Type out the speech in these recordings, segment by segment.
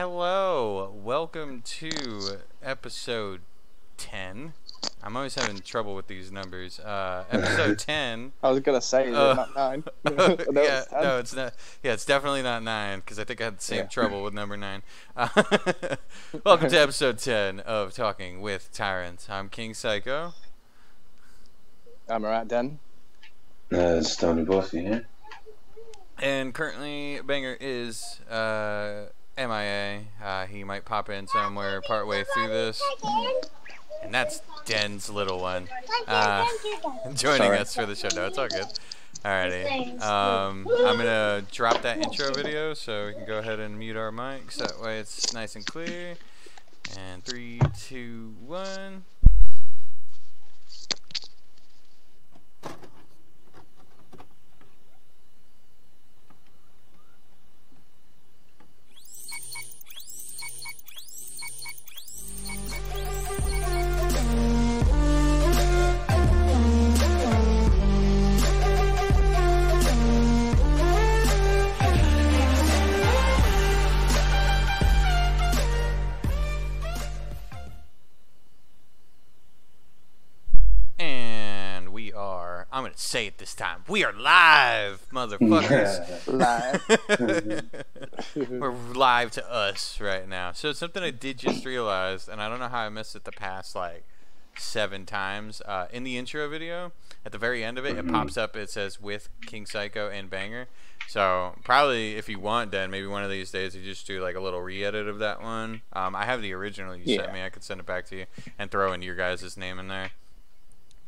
Hello, welcome to episode 10. I'm always having trouble with these numbers. Uh, episode 10. I was gonna say, is Uh, not nine? No, yeah, it's no, it's not. Yeah, it's definitely not nine because I think I had the same Yeah. trouble with number nine. Uh, welcome to episode 10 of Talking with Tyrant. I'm King Psycho. I'm Aright, Den? Uh, StoneyBowski, yeah? And currently, Banger is uh, MIA. Uh, he might pop in somewhere partway through this. And that's Den's little one. Uh, joining Sorry. us for the show. No, it's all good. Alrighty. Um, I'm gonna drop that intro video so we can go ahead and mute our mics. That way it's nice and clear. And three, two, one. I'm gonna say it this time. We are live, motherfuckers. Live. We're live to us right now. So it's something I did just realize, and I don't know how I missed it the past like seven times. Uh, in the intro video, at the very end of it, it pops up. It says with King Psycho and Banger. So probably if you want, then maybe one of these days you just do like a little re-edit of that one. Um, I have the original you sent me. I could send it back to you and throw in your guys' name in there.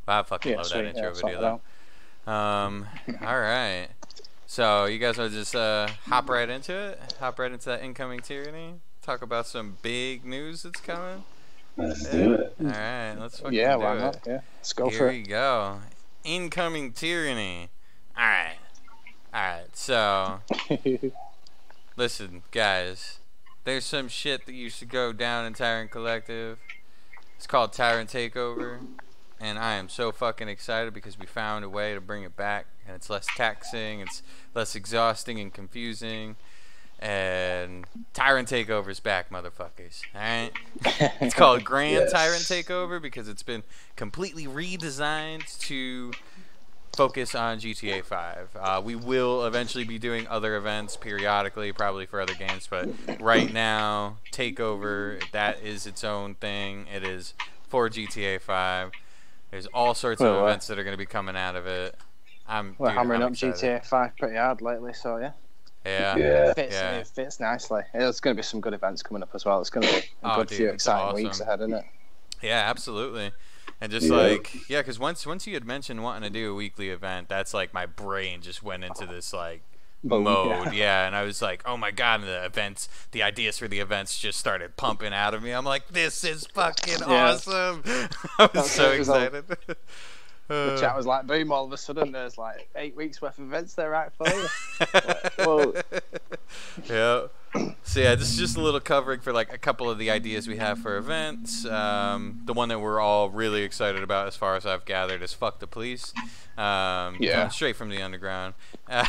I fucking Yeah, love that intro Yeah, video though. Um, all right. So you guys want to just uh, hop right into it? Hop right into that incoming tyranny. Talk about some big news that's coming. Let's do it. All right, let's fucking Yeah, do why it. not? Yeah, let's go Here for we go. Incoming tyranny. All right. All right. So listen, guys. There's some shit that used to go down in Tyrant Collective. It's called Tyrant Takeover. And I am so fucking excited because we found a way to bring it back. And it's less taxing, it's less exhausting and confusing. And Tyrant Takeover's back, motherfuckers. Alright? It's called Grand Yes. Tyrant Takeover because it's been completely redesigned to focus on GTA 5. Uh, we will eventually be doing other events periodically, probably for other games, but right now, Takeover, that is its own thing. It is for GTA 5. There's all sorts of Well, uh, events that are going to be coming out of it. I'm We're dude, hammering I'm up excited. GTA 5 pretty hard lately, so yeah. Yeah. Yeah. Fits, Yeah. It fits nicely. There's going to be some good events coming up as well. It's going to be a Oh, good dude, few it's exciting weeks ahead, isn't it? Yeah, absolutely. And just Yeah. like yeah, because once once you had mentioned wanting to do a weekly event, that's like my brain just went into this like Boom, mode. yeah. Yeah. and I was like, oh my god, and the events, the ideas for the events just started pumping out of me. I'm like, this is fucking Yeah. awesome. I was That's so it, it was all- excited. The chat was like, boom, all of a sudden there's like eight weeks worth of events there, right, for you. Whoa. yeah. So yeah, this is just a little covering for like a couple of the ideas we have for events. Um, the one that we're all really excited about, as far as I've gathered, is "fuck the police." Um, Yeah. straight from the underground. Uh,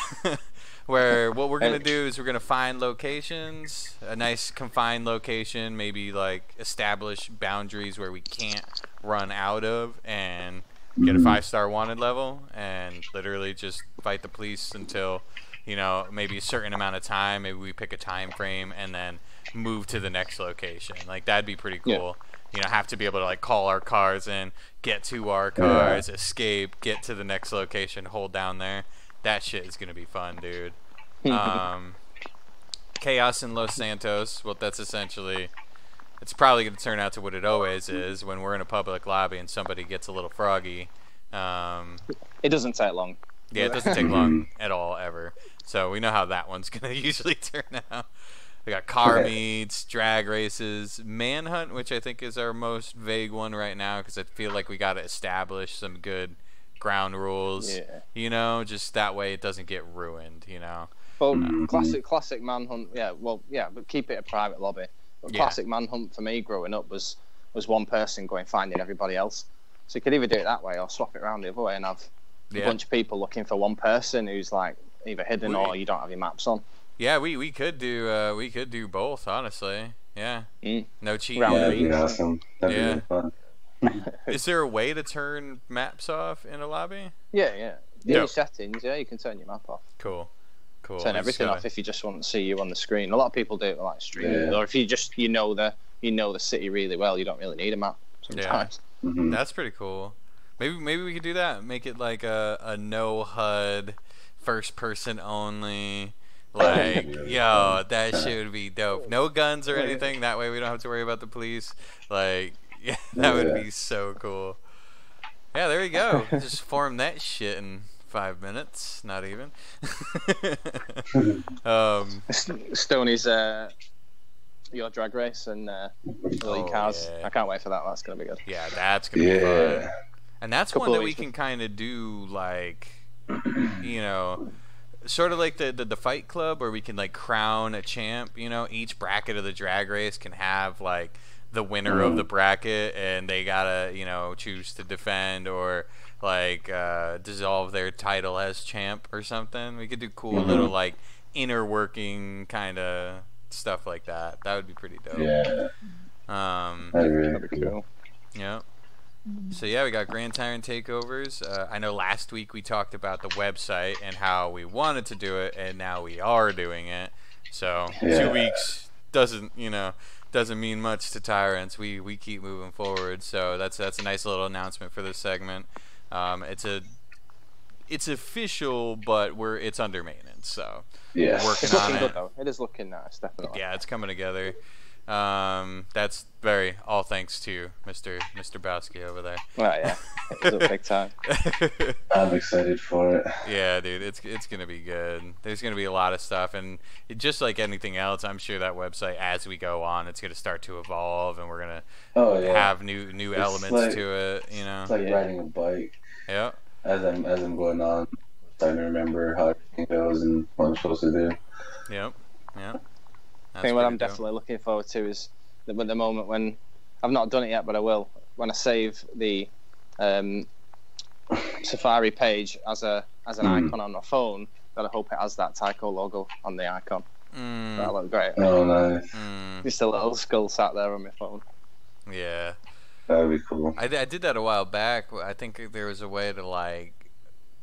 where what we're gonna do is we're gonna find locations, a nice confined location, maybe like establish boundaries where we can't run out of, and get a five star wanted level, and literally just fight the police until you know maybe a certain amount of time. Maybe we pick a time frame and then move to the next location. Like that'd be pretty Yeah. cool. You know, have to be able to like call our cars in, get to our cars, escape, get to the next location, hold down there. That shit is gonna be fun, dude. um, Chaos in Los Santos. Well, that's essentially. It's probably going to turn out to what it always is when we're in a public lobby and somebody gets a little froggy. Um, It doesn't take long. yeah, it doesn't take long at all, ever. So we know how that one's going to usually turn out. We got car Okay. meets, drag races, manhunt, which I think is our most vague one right now because I feel like we got to establish some good ground rules. Yeah. You know, just that way it doesn't get ruined. You know. Well, Mhm. classic, classic manhunt. Yeah, well, yeah, but keep it a private lobby. But Yeah. classic manhunt for me growing up was was one person going finding everybody else. So you could either do it that way or swap it around the other way and have Yeah. a bunch of people looking for one person who's like either hidden or you don't have your maps on. Yeah, we we could do uh we could do both, honestly. Yeah. Mm. No cheating. Round Yeah, that'd be awesome. That'd Yeah. be really fun. Is there a way to turn maps off in a lobby? Yeah, yeah. In Yeah. your settings, yeah, you can turn your map off. Cool. Cool. turn everything gotta- off if you just want to see you on the screen. A lot of people do it like streaming, Yeah. or if you just you know the you know the city really well, you don't really need a map sometimes. Mhm. That's pretty cool. Maybe maybe we could do that. Make it like a, a no HUD, first person only. Like, yo, that shit would be dope. No guns or Yeah, yeah. anything. That way we don't have to worry about the police. Like, yeah, that would be so cool. Yeah, there you go. Just form that shit in five minutes. Not even. um, Stoney's uh, your drag race and uh, Lily Oh, cars. yeah. I can't wait for that. That's gonna be good. yeah, that's gonna be fun. And that's Couple one that we can kind of do like, you know, sort of like the, the the Fight Club, where we can like crown a champ. You know, each bracket of the drag race can have like the winner of the bracket, and they gotta you know choose to defend or like uh, dissolve their title as champ or something. We could do cool Mhm. little like inner working kind of stuff like that. That would be pretty dope. Yeah. Um, That'd be really That'd be cool. cool. yeah. So yeah, we got Grand Tyrant takeovers. Uh, I know last week we talked about the website and how we wanted to do it, and now we are doing it. So Yeah. two weeks doesn't, you know, doesn't mean much to tyrants. We we keep moving forward. So that's that's a nice little announcement for this segment. Um, it's a it's official, but we're it's under maintenance. So Yeah. Working It's on looking it. good though. It is looking nice, definitely. yeah, it's coming together. Um, that's very all thanks to Mr. Mr. Bowski over there. Well, yeah, it's a big time. I'm excited for it. yeah, dude, it's it's gonna be good. There's gonna be a lot of stuff, and it, just like anything else, I'm sure that website, as we go on, it's gonna start to evolve, and we're gonna Oh yeah. have new new It's elements like- to it. You know. It's like Yeah. riding a bike. yeah. As I'm as I'm going on, starting to remember how everything goes and what I'm supposed to do. Yep. Yep. I think what I'm definitely looking forward to is the, the moment when I've not done it yet, but I will. When I save the um, Safari page as a as an Mm. icon on my phone, that I hope it has that TyCo logo on the icon. Mm, That'll look great. Oh nice. mm, Just a little skull sat there on my phone. yeah. That'd be cool. I, I did that a while back. I think there was a way to like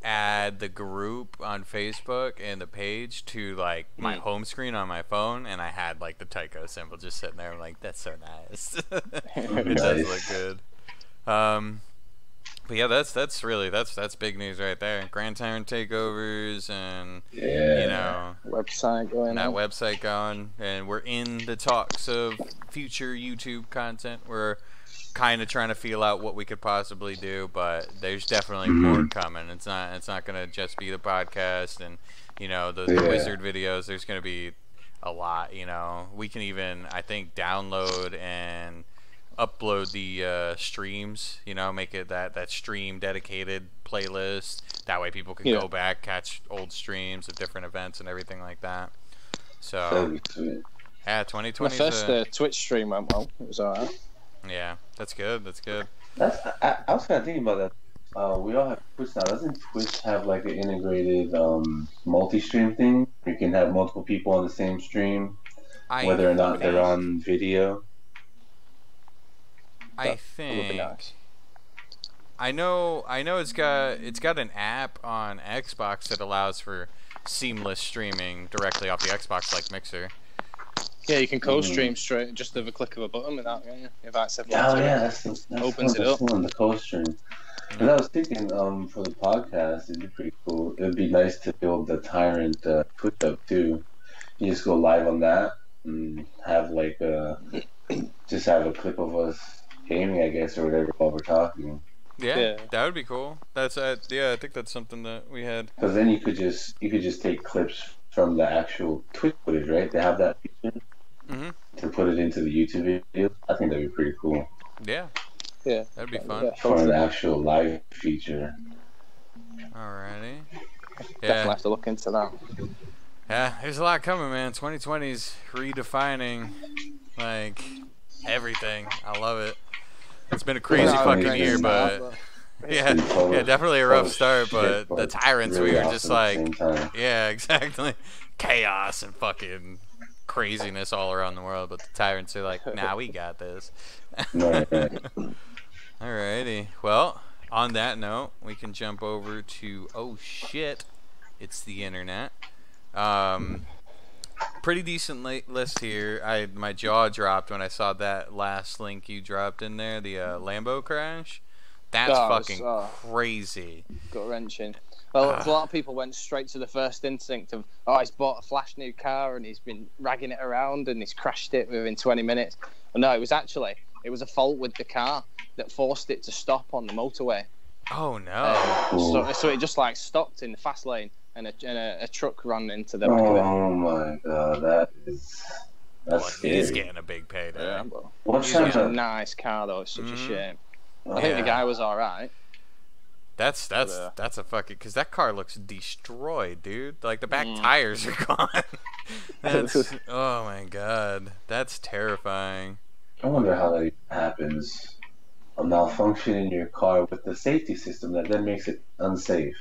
add the group on Facebook and the page to like my Hmm. home screen on my phone, and I had like the TyCo symbol just sitting there. I'm like, that's so nice. it does look good. Um, but yeah, that's that's really that's that's big news right there. Grand Tyrant takeovers and Yeah. you know Website going that on. website going, and we're in the talks of future YouTube content. We're kind of trying to feel out what we could possibly do, but there's definitely Mhm. more coming. It's not it's not gonna just be the podcast and you know the, the wizard videos. There's gonna be a lot. You know, we can even I think download and upload the uh, streams. You know, make it that that stream dedicated playlist. That way people can Yeah. go back catch old streams of different events and everything like that. So That'd be sweet. yeah, My 2020. first uh, Twitch stream went well. It was alright. Yeah, that's good. That's good. That's I, I was kind of thinking about that. Uh, we all have Twitch now. Doesn't Twitch have like an integrated um, multi-stream thing? You can have multiple people on the same stream, I whether or not they're on video. I think. I know I know it's got it's got an app on Xbox that allows for seamless streaming directly off the Xbox like Mixer. Yeah, you can Mm-hmm. co-stream straight just with a click of a button without yeah, invite everyone. Oh to it. yeah, that's that's Opens one, it that's up. one, the co-stream. And I was thinking, um, for the podcast, it'd be pretty cool. It'd be nice to build the Tyrant uh, Twitch up too. You just go live on that and have like uh just have a clip of us gaming, I guess, or whatever while we're talking. Yeah, Yeah. that would be cool. That's uh, yeah, I think that's something that we had. Because then you could just you could just take clips from the actual Twitch footage, right? They have that feature Mhm. to put it into the YouTube video. I think that'd be pretty cool Yeah, Yeah. that'd be Yeah, fun. for an actual live feature. Alrighty. Yeah. Definitely have to look into that. yeah. There's a lot coming, man. 2020's redefining like everything. I love it. It's been a crazy Yeah, fucking year, been but yeah, It's yeah, definitely a rough start. shit, But the but tyrants, we were just awesome at like, yeah, exactly. chaos and fucking craziness all around the world, but the tyrants are like, nah, we got this. Right, right. Alrighty. Well, on that note, we can jump over to oh shit, it's the internet. Um, pretty decent li- list here. I my jaw dropped when I saw that last link you dropped in there, the uh, Lambo crash. That's Oh, fucking uh, crazy. Gut wrenching. Well, Ah. a lot of people went straight to the first instinct of, oh, he's bought a flash new car and he's been ragging it around and he's crashed it within 20 minutes. But no, it was actually it was a fault with the car that forced it to stop on the motorway. Oh no. Um, so, so it just like stopped in the fast lane and a, and a, a truck ran into the back of it. Oh my god, that is that's Well, scary. he's getting a big payday. Yeah, but what he's kind got a nice car though. It's such a Mhm. shame. I think the guy was all right. That's that's uh, that's a fucking because that car looks destroyed, dude. Like the back Mm. tires are gone. that's oh my god, that's terrifying. I wonder how that happens. A malfunction in your car with the safety system that then makes it unsafe.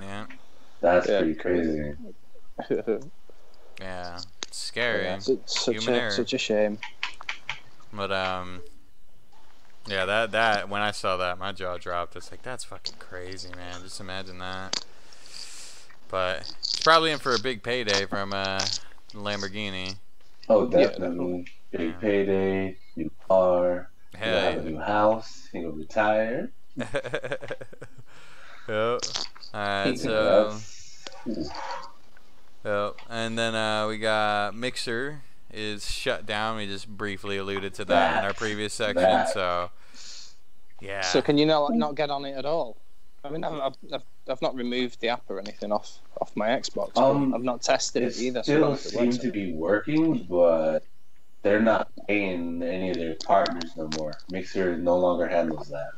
Yeah, That's Yeah, pretty crazy. yeah, it's scary. Yeah, it's such a error. such a shame. But um, yeah, that that when I saw that, my jaw dropped. It's like that's fucking crazy, man. Just imagine that. But it's probably in for a big payday from uh Lamborghini. Oh, Yeah, definitely. Big Yeah. payday, new car, you Hell have a new house, you gonna retire. yep. Alright, so yep. And then uh, we got Mixer is shut down. We just briefly alluded to that in our previous section. that. So yeah. So can you not not get on it at all? I mean, I've, I've, I've, I've not removed the app or anything off off my Xbox. Um, I've not tested It it either. so still know if it seems to be working, but they're not paying any of their partners no more. Mixer no longer handles that.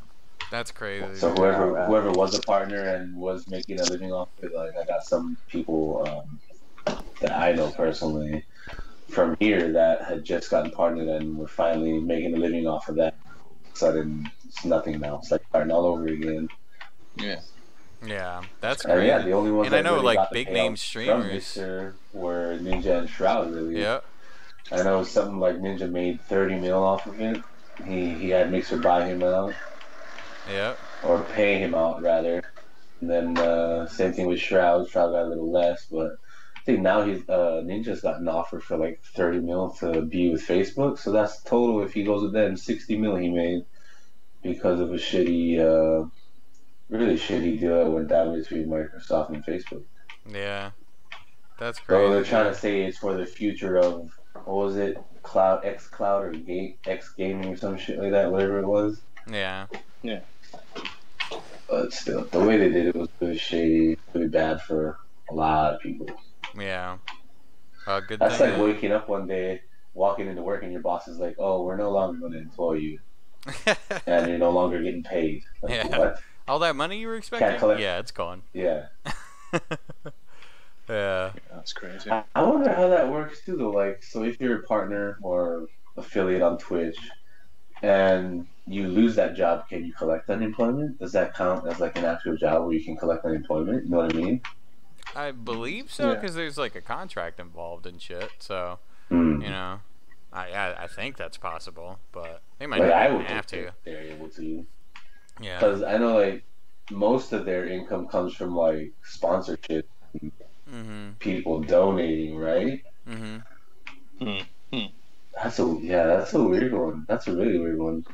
That's crazy. So whoever Alright. whoever was a partner and was making a living off it, like I got some people um, that I know personally from here that had just gotten partnered and were finally making a living off of that. Sudden, it's nothing now. It's like starting all over again. Yeah. Yeah, that's And crazy. yeah, the only ones And I know, really like, big name streamers- Mixer were Ninja and Shroud. Really, Yep. I know something like Ninja made 30 mil off of it. He he had Mixer buy him out Yeah. or pay him out rather. And then uh, same thing with Shroud. Shroud got a little less, but I think now he's uh, Ninja's got an offer for like 30 mil to be with Facebook. So that's total if he goes with them 60 mil he made because of a shitty, uh, really shitty deal that went down between Microsoft and Facebook. Yeah. That's crazy. So they're trying to say it's for the future of what was it, Cloud X Cloud or Ga- X Gaming or some shit like that, whatever it was. Yeah. Yeah. But still, the way they did it was really shady, really bad for a lot of people. Yeah. Well, good That's thing. like waking up one day, walking into work, and your boss is like, "Oh, we're no longer going to employ you, and you're no longer getting paid." Like, Yeah. What? All that money you were expecting? collect- Yeah, it's gone. Yeah. yeah. That's crazy. I I wonder how that works too, though. Like, so if you're a partner or affiliate on Twitch, and you lose that job, can you collect unemployment? Does that count as like an actual job where you can collect unemployment? You know what I mean? I believe so Yeah. because there's like a contract involved and shit. So Hmm. you know, I I, I think that's possible, but they might not I would have to. they're able to. Yeah. Because I know like most of their income comes from like sponsorship, Mhm. people donating, right? Mm-hmm. That's a yeah, that's a weird one. That's a really weird one.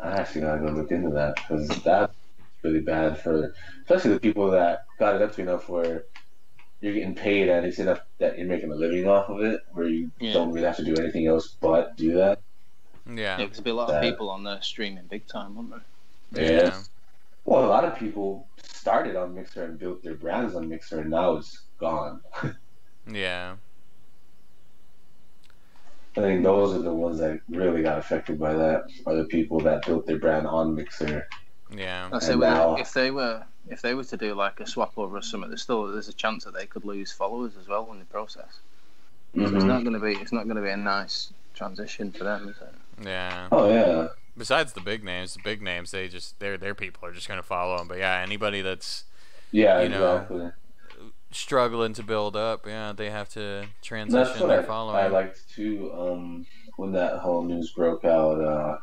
I actually gotta go look into that because that's really bad for, especially the people that got it up to enough where you're getting paid and it's enough that you're making a living off of it, where you Yeah. don't really have to do anything else but do that. Yeah. Yeah, because there'll be a lot of people on the streaming big time, won't there? Yeah. Yeah. Well, a lot of people started on Mixer and built their brands on Mixer, and now it's gone. Yeah. I think those are the ones that really got affected by that. Are the people that built their brand on Mixer. Yeah. I say well, now- if they were if they were to do like a swap over or something, there's still there's a chance that they could lose followers as well in the process. So it's Mhm. not going to be it's not going to be a nice transition for them, is it? Yeah. Oh yeah. Besides the big names, the big names they just their their people are just gonna follow them. But yeah, anybody that's Yeah, You know, exactly. struggling to build up. Yeah, they have to That's transition what their I, following. I liked too. Um, when that whole news broke out, uh,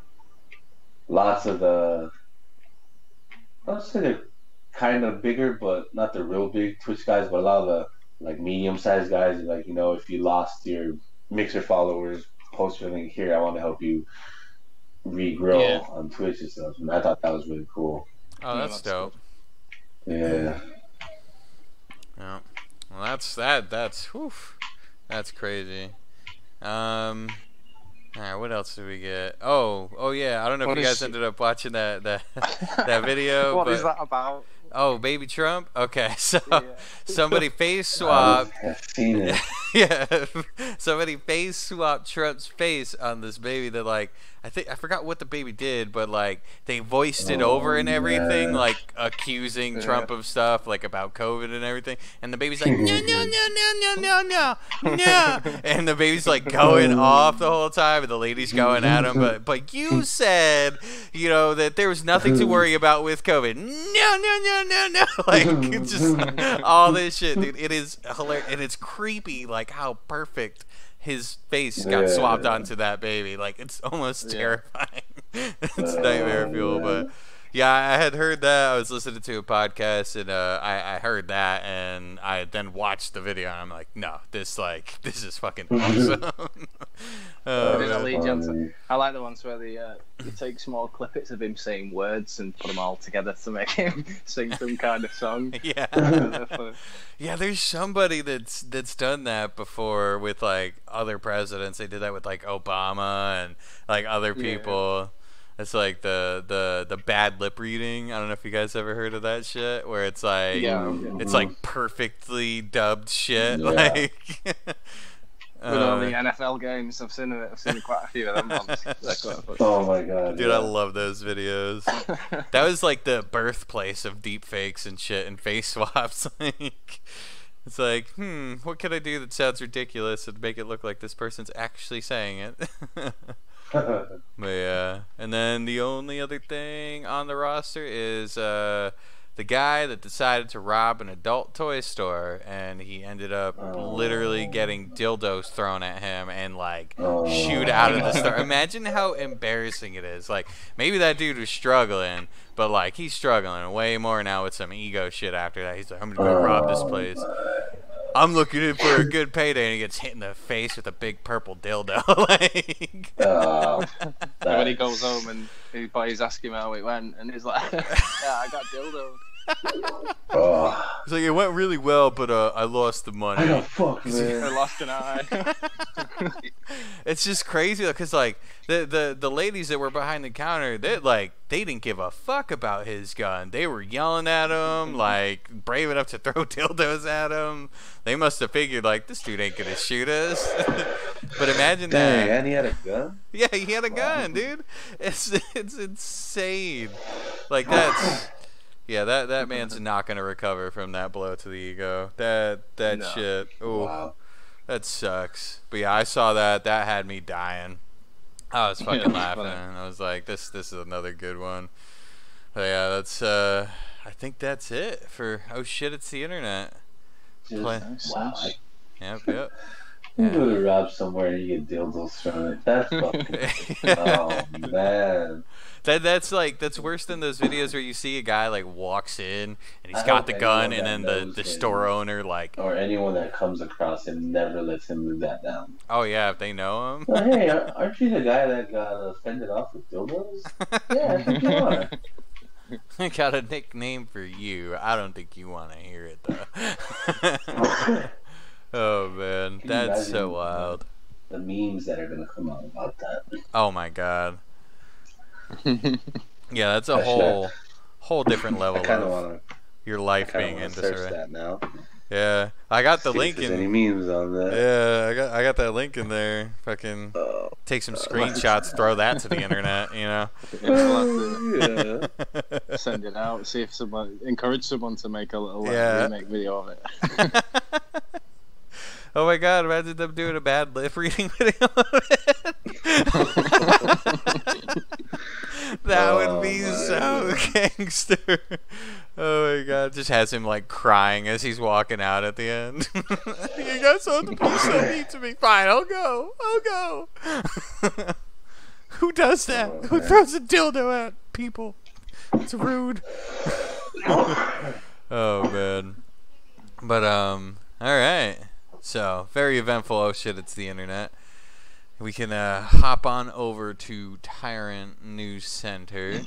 lots of the, I'll say they're kind of bigger, but not the real big Twitch guys, but a lot of the like medium-sized guys, like you know, if you lost your Mixer followers, post your link here. I want to help you regrow Yeah. on Twitch and stuff. And I thought that was really cool. oh, that's that's dope. Yeah. Yeah. Well, that's that. That's whew, that's crazy. Um. All right. What else did we get? Oh, oh yeah. I don't know What if you is- guys ended up watching that that that video. What but, is that about? Oh, baby Trump. Okay, so Yeah. somebody face swapped. I've seen it. yeah, somebody face swapped Trump's face on this baby that like I think I forgot what the baby did, but like they voiced it Oh, over and oh, everything, yeah. like accusing Yeah. Trump of stuff like about COVID and everything, and the baby's like no no no no no no no no, and the baby's like going off the whole time, and the lady's going at him, but but you said you know that there was nothing to worry about with COVID. No no no no no, like just all this shit, dude. It is hilarious and it's creepy, like how perfect his face got Yeah. swapped onto that baby. Like it's almost terrifying. it's Oh, nightmare fuel, but yeah, I had heard that. I was listening to a podcast and uh, I, I heard that, and I then watched the video, and I'm like, no, this like this is fucking awesome. oh, Did I man. lead you on to- Funny. I like the ones where they uh, you take small clippets of him saying words and put them all together to make him sing some kind of song. yeah. Yeah, there's somebody that's that's done that before with like other presidents. They did that with like Obama and like other Yeah. People. It's like the the the bad lip reading. I don't know if you guys ever heard of that shit where it's like Yeah, okay. it's like perfectly dubbed shit Yeah. like With all the Uh, NFL games, I've seen it. I've seen quite a few of them ones. They're quite funny. Oh my god. Dude, yeah. I love those videos. That was like the birthplace of deep fakes and shit and face swaps. like, it's like, hmm, what could I do that sounds ridiculous and make it look like this person's actually saying it? but yeah, and then the only other thing on the roster is uh, the guy that decided to rob an adult toy store, and he ended up literally Oh. getting dildos thrown at him and like Oh. shoot out of the store. Imagine how embarrassing it is. Like maybe that dude was struggling, but like he's struggling way more now with some ego shit after that. He's like, I'm gonna go rob this Oh, place. I'm looking in for a good payday, and he gets hit in the face with a big purple dildo. like, Uh, And when he goes home and his boys ask him how it went, and he's like, "Yeah, I got dildo." Oh, it's like it went really well, but uh, I lost the I money. got fucked, I lost an eye. it's just crazy because like the, the the ladies that were behind the counter they like they didn't give a fuck about his gun. They were yelling at him like brave enough to throw dildos at him. They must have figured like this dude ain't gonna shoot us. But imagine Dang, that. and he had a gun? yeah he had a gun dude. It's it's insane. Like that's yeah that that man's not gonna recover from that blow to the ego that that No. shit Ooh. Wow. That sucks. But yeah, I saw that. That had me dying. I was fucking Yeah, laughing. funny. I was like, this this is another good one. But yeah, that's uh I think that's it for oh shit, it's the internet. Play- wow. Yep, yep. You go to rob somewhere and you get dildos from it. That's fucking. oh man. That that's like that's worse than those videos where you see a guy like walks in and he's I got the gun and then the, the him- store owner like Or anyone that comes across him never lets him live that down. oh yeah if they know him hey, aren't you the guy that got uh, fended off with dildos? Yeah, I think you are. I got a nickname for you. I don't think you want to hear it though. oh man, Can that's so uh, wild. the memes that are gonna come out about that. Oh my god. Yeah, that's a I should- whole whole different I level kind of of want your to. I life kind being in to into search survey. that now. Yeah, I got the See if link there's any in. memes on that. Yeah, I got I got that link in there. Fucking Oh. take some Uh, screenshots, throw that to the internet. You know. We'll yeah. send it out. See if someone encourage someone to make a little uh, Yeah. remake video of it. Oh my god! Imagine them doing a bad lip reading video. of it. that would Oh be my so God. gangster. Oh my god, just has him like crying as he's walking out at the end. you guys the police so mean to me. Fine, I'll go. I'll go. Who does that? Oh, Who throws a dildo at people? It's rude. oh man. But um, all right. So very eventful. Oh shit! It's the internet. We can uh, hop on over to Tyrant News Center.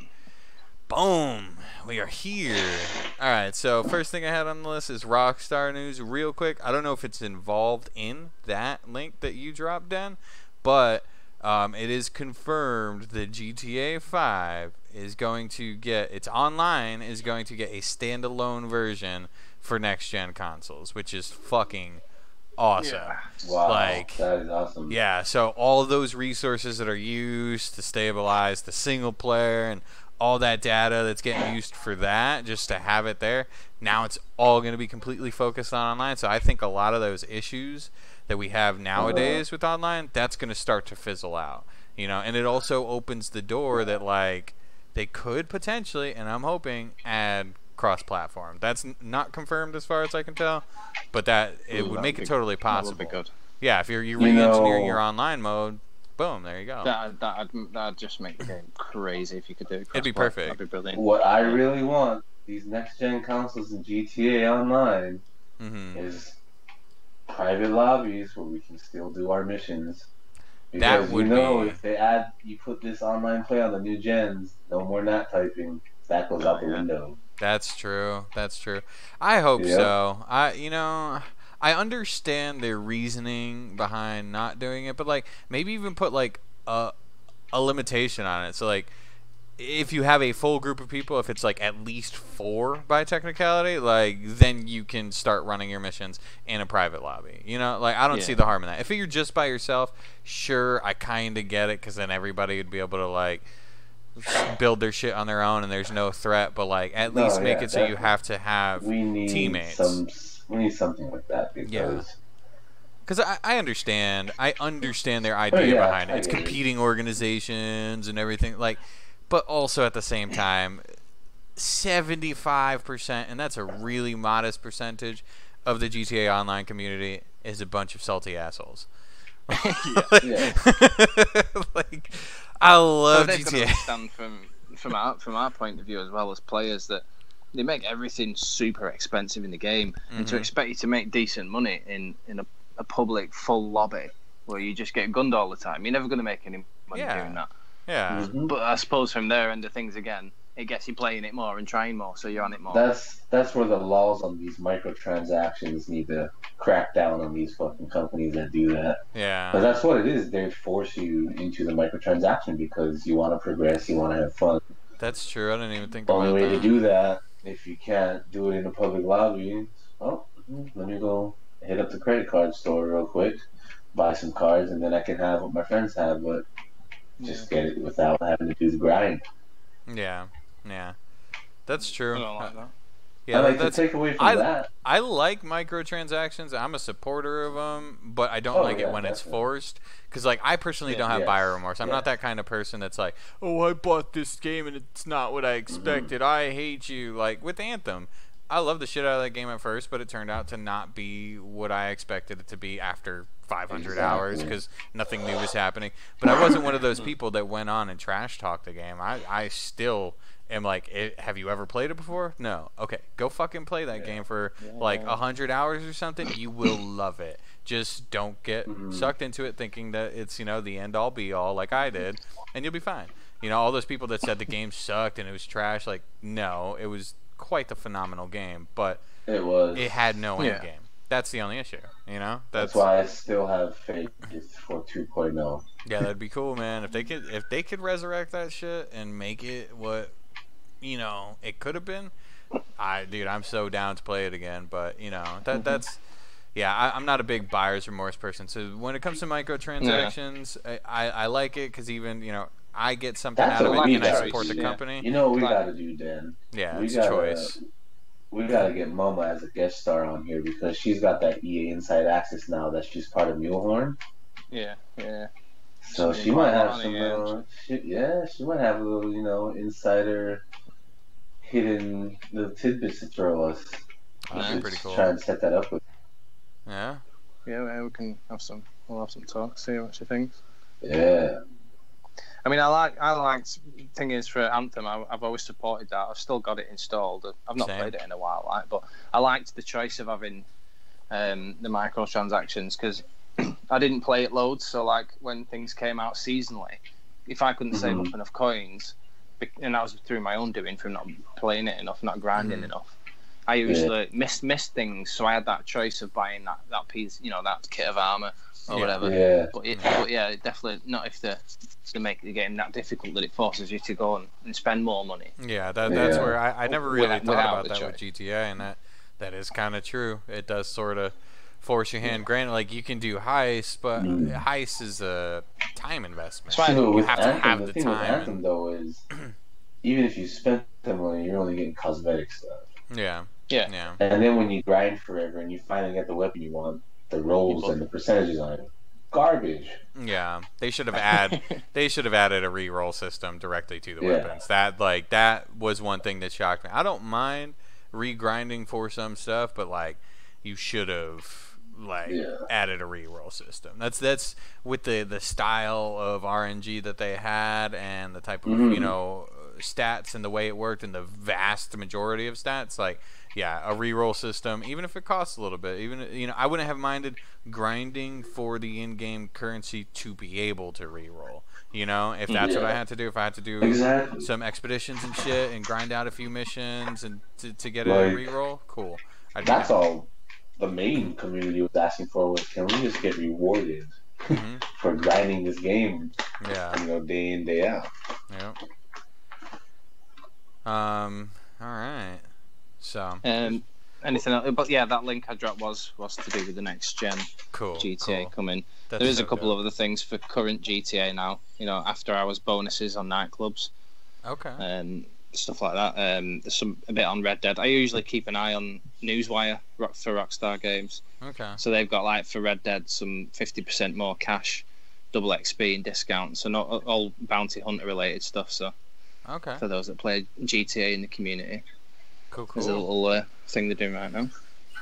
Boom! We are here. All right. So first thing I had on the list is Rockstar News. Real quick. I don't know if it's involved in that link that you dropped, Den, but um, it is confirmed that GTA 5 is going to get its online is going to get a standalone version for next gen consoles, which is fucking awesome. Yeah. Wow, Like- that is awesome. Yeah, so all of those resources that are used to stabilize the single player and all that data that's getting used for that, just to have it there, now it's all going to be completely focused on online. So I think a lot of those issues that we have nowadays uh-huh. with online, that's going to start to fizzle out. You know, and it also opens the door that like they could potentially, and I'm hoping, add cross-platform. That's n- not confirmed as far as I can tell, but that it Ooh, would make be- it totally That possible. would be good. Yeah, if you're you're You re-engineering know- your online mode, boom, there you go. That that'd, that'd just make the game crazy if you could do it. It'd be perfect. That'd be brilliant. What I really want these next gen consoles in GTA Online hmm is private lobbies where we can still do our missions. That Because would you know be- if they add you put this online play on the new gens, no more not typing. That goes out the Yeah. window. That's true. That's true. I hope Yep. so. I you know I understand their reasoning behind not doing it, but like maybe even put like a a limitation on it. So like if you have a full group of people, if it's like at least four by technicality, like then you can start running your missions in a private lobby. You know, like I don't see the harm in that. If you're just by yourself, sure, I kind of get it because then everybody would be able to like build their shit on their own and there's no threat. But like at No, least make yeah, it so you have to have We need teammates. some. We need something like that because Yeah. Because I, I understand, I understand their oh, idea Oh, yeah, behind it. It's get it. competing organizations and everything, like, but also at the same time, seventy-five percent, and that's a really modest percentage of the GTA Online community is a bunch of salty assholes. Yeah. like, I love But they've got to GTA. understand from from our from our point of view as well as players that they make everything super expensive in the game, and to Mhm. expect you to make decent money in in a, a public full lobby where you just get gunned all the time, you're never going to make any money Yeah. doing that. Yeah. But I suppose from their end of things again, it gets you playing it more and trying more, so you're on it more. That's that's where the laws on these microtransactions need to crack down on these fucking companies that do that. Yeah. But that's what it is. They force you into the microtransaction because you want to progress, you want to have fun. that's true. I didn't even think The only about way that. to do that, if you can't do it in a public lobby, oh, let me go hit up the credit card store real quick, buy some cards, and then I can have what my friends have, but just get it without having to do the grind. Yeah, yeah, that's true. I like that. Yeah, I like that's to take away from I- that. I like microtransactions. I'm a supporter of them, but I don't Oh, like it yeah, when it's forced. Because like I personally Yeah, don't have yes, buyer remorse. I'm yeah. not that kind of person that's like, oh, I bought this game and it's not what I Mm-hmm. expected. I hate you. Like with Anthem, I love the shit out of that game at first, but it turned out to not be what I expected it to be after 500 hours because nothing new was happening. But I wasn't one of those people that went on and trash talked the game. I I still am like, eh, have you ever played it before? No. Okay, go fucking play that Yeah. game for like a hundred hours or something. You will love it. Just don't get Mhm. sucked into it thinking that it's you know the end all be all like I did, and you'll be fine. You know all those people that said the game sucked and it was trash. Like no, it was quite the phenomenal game, but It was. it had no end game. That's the only issue. You know That's why I still have faith for oh. 2.0. Yeah, that'd be cool, man. If they could, if they could resurrect that shit and make it what, you know, it could have been. I, dude, I'm so down to play it again. But you know, that that's, yeah, I, I'm not a big buyer's remorse person. So when it comes to microtransactions, I, I, I like it because even you know I get something That's out of it we and I support the yeah. company. You know what we Like- gotta do, Den? Yeah, we it's gotta, a choice. We gotta get Mama as a guest star on here because she's got that EA Inside Access now that she's part of Mulehorn. Yeah, yeah. So She's she might have some, yeah. uh, she, yeah, she might have a little, you know, insider hidden little tidbits to throw us. That'd pretty cool. Try and set that up with. Yeah. Yeah, well, we can have some. We'll have some talk. See what she thinks. Yeah. I mean, I like. I liked. Thing is, for Anthem, I, I've always supported that. I've still got it installed. I've not Same. played it in a while, like, but I liked the choice of having um, the microtransactions because I didn't play it loads. So, like, when things came out seasonally, if I couldn't save Mhm. up enough coins, bec- and that was through my own doing from not playing it enough, not grinding Mhm. enough. I usually missed missed things, so I had that choice of buying that, that piece, you know, that kit of armor or Yeah. whatever. Yeah. But, it, but yeah, definitely not if they they make the game that difficult that it forces you to go and, and spend more money. Yeah, that, that's Yeah. where I, I never really Without- thought without about the that with. GTA, and that that is kind of true. It does sort of force your hand. Granted, like you can do heist, but Mm. heist is a time investment. That's why you with have to have the, the thing with time. Anthem though is, even if you spend the money, you're only getting cosmetic stuff. yeah, Yeah. yeah, And then when you grind forever and you finally get the weapon you want, the rolls and the percentages on it, garbage. yeah. They should have add they should have added a re-roll system directly to the Yeah. weapons. That like that was one thing that shocked me. I don't mind re-grinding for some stuff, but like you should have like Yeah. added a re-roll system. That's that's with the the style of RNG that they had and the type of Mhm. you know stats and the way it worked and the vast majority of stats like yeah a re-roll system even if it costs a little bit even you know I wouldn't have minded grinding for the in-game currency to be able to re-roll you know if that's what I had to do if I had to do Exactly. some expeditions and shit and grind out a few missions and to, to get a Like- re-roll cool I'd That's all the main community was asking for was can we just get rewarded Mhm. for grinding this game, yeah you know, day in, day out. Yep. Um. All right. So Um, anything else? But yeah, that link I dropped was was to do with the next gen cool. GTA cool. coming. That's there is a couple good. of other things for current GTA now. You know, after hours bonuses on nightclubs, Okay. um, stuff like that. Um, there's some a bit on Red Dead. I usually keep an eye on Newswire for Rockstar games. Okay. So they've got like for Red Dead some fifty percent more cash, double XP and discounts, so not all bounty hunter related stuff. So Okay. for those that play GTA in the community, Cool. cool. there's a little uh, thing they're doing right now.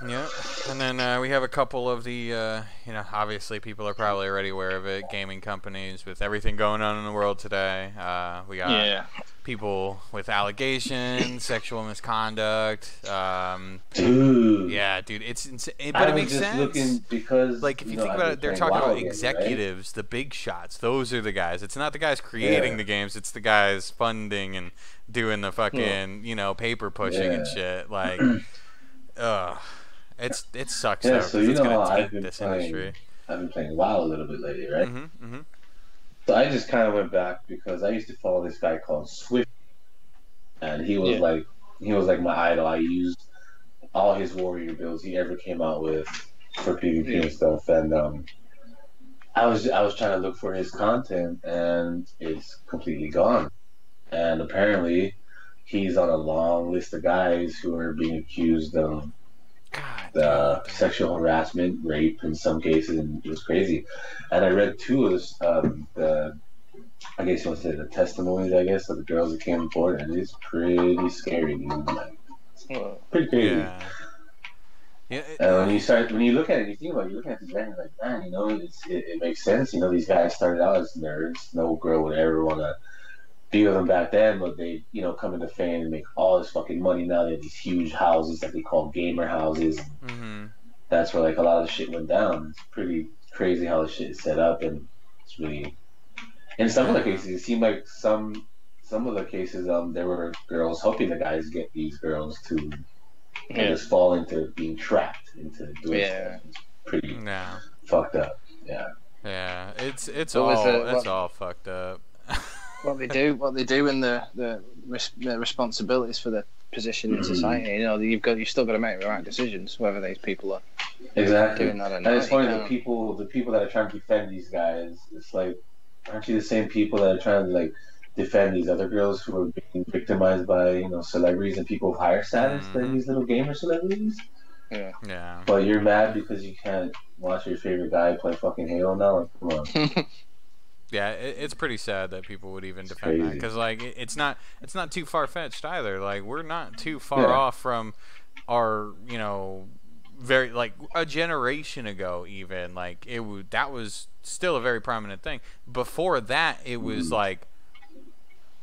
Yeah. And then uh, we have a couple of the, uh, you know, obviously people are probably already aware of it. Gaming companies with everything going on in the world today. Uh, we got yeah, people with allegations, sexual misconduct. Um, Dude. yeah, dude, it's insane. I But it was makes just sense. looking because like if you know, think about it, they're talking about again, right? executives, the big shots. Those are the guys. It's not the guys creating Yeah. the games. It's the guys funding and doing the fucking you know paper pushing and shit. Like, ugh, it's it sucks Yeah, though. so you it's know how I've been this playing, industry. I've been playing WoW a little bit lately, right? hmm hmm So I just kind of went back because I used to follow this guy called Swift, and he was Yeah. like he was like my idol. I used all his warrior builds he ever came out with for PvP Yeah. and stuff, and um, I was I was trying to look for his content, and it's completely gone. And apparently, he's on a long list of guys who are being accused of. Uh, sexual harassment, rape in some cases, and it was crazy. And I read two of this, um, the, I guess you want to say the testimonies, I guess, of the girls that came forward, and it's pretty scary, dude. Pretty crazy. Yeah. Yeah. it- And when you start, when you look at it, you think about, it, you're looking at guys, you're like, man, you know, it's, it, it makes sense. You know, these guys started out as nerds. No girl would ever want to be with them back then, but they, you know, come into fame and make all this fucking money now. They have these huge houses that they call gamer houses. mhm. that's where like a lot of the shit went down. It's pretty crazy how the shit is set up, and it's really. In some of the cases, it seemed like some some of the cases, um, there were girls helping the guys get these girls to you Yeah. just fall into being trapped into doing Yeah. stuff. It's pretty Yeah. fucked up. Yeah. Yeah. It's it's What was all it? it's What- all fucked up. What they do, what they do, and the the, res- the responsibilities for the position in Mhm. society. You know, you've got you've still got to make the right decisions, whether these people are Exactly. doing that or And it's funny You the people the people that are trying to defend these guys, it's like aren't you the same people that are trying to like defend these other girls who are being victimized by, you know, celebrities and people of higher status Mhm. than these little gamer celebrities? Yeah. But you're mad because you can't watch your favorite guy play fucking Halo now? Like, come on. Yeah, it, it's pretty sad that people would even It's defend that because like it, it's not it's not too far fetched either. Like we're not too far Yeah. off from our you know very like a generation ago even like it would that was still a very prominent thing. Before that, it was Mhm. like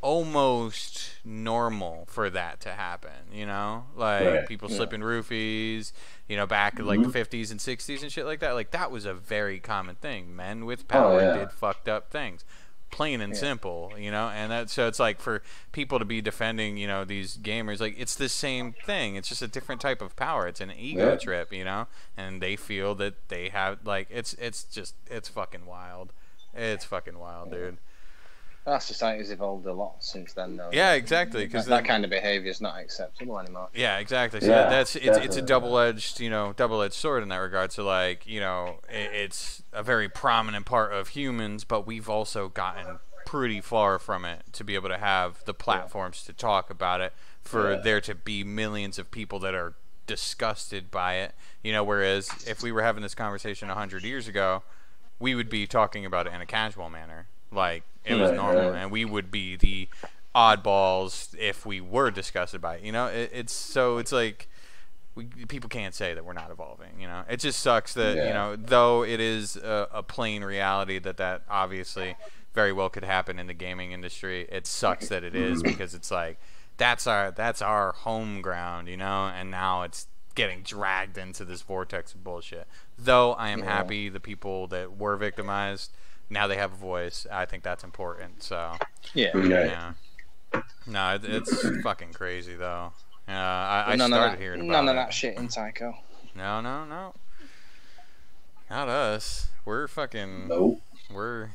almost normal for that to happen. You know, like Right, people yeah. slipping roofies. You know, back in like the mm-hmm. 50s and 60s and shit like that. Like that was a very common thing. Men with oh, power Oh, yeah. did fucked up things plain and Yeah. simple you know and that so it's like for people to be defending you know these gamers like it's the same thing it's just a different type of power it's an ego trip you know and they feel that they have like it's it's just it's fucking wild it's fucking wild dude Our society's evolved a lot since then, though. yeah exactly because that kind of behaviour is not acceptable anymore. Yeah, exactly. So Yeah, that's it's it's a double-edged, you know, double-edged sword in that regard. So like, you know, it, it's a very prominent part of humans, but we've also gotten pretty far from it to be able to have the platforms to talk about it for Yeah. there to be millions of people that are disgusted by it. You know, whereas if we were having this conversation 100 years ago, we would be talking about it in a casual manner. Like it was Right, normal right. and we would be the oddballs if we were disgusted by it. You know, it, it's so it's like we, people can't say that we're not evolving. You know, it just sucks that you know though it is a, a plain reality that that obviously very well could happen in the gaming industry. It sucks that it is mm-hmm. because it's like that's our that's our home ground, you know, and now it's getting dragged into this vortex of bullshit. Though I am Yeah. happy the people that were victimized now they have a voice. I think that's important. So Yeah. Right. yeah. No, it, it's fucking crazy though. Uh, I, I none started of that, hearing about none of that shit in TyCo. No, no, no. Not us. We're fucking. Nope. We're.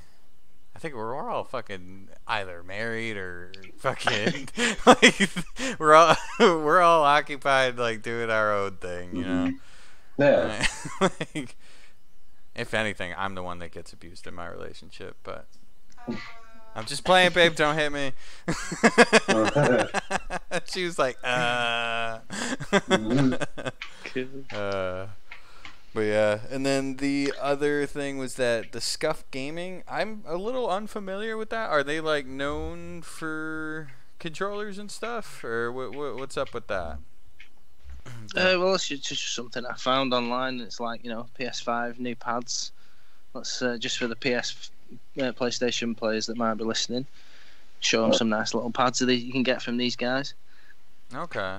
I think we're, we're all fucking either married or fucking like we're all we're all occupied like doing our own thing, you know. Yeah. like, if anything, I'm the one that gets abused in my relationship, but I'm just playing, babe. Don't hit me. she was like, uh. uh. But yeah, and then the other thing was that the Scuf Gaming. I'm a little unfamiliar with that. Are they like known for controllers and stuff, or what, what, what's up with that? Uh, well, it's just, just something I found online. It's like you know, PS5 new pads. That's uh, just for the PS uh, PlayStation players that might be listening. Show them some nice little pads that you can get from these guys. Okay.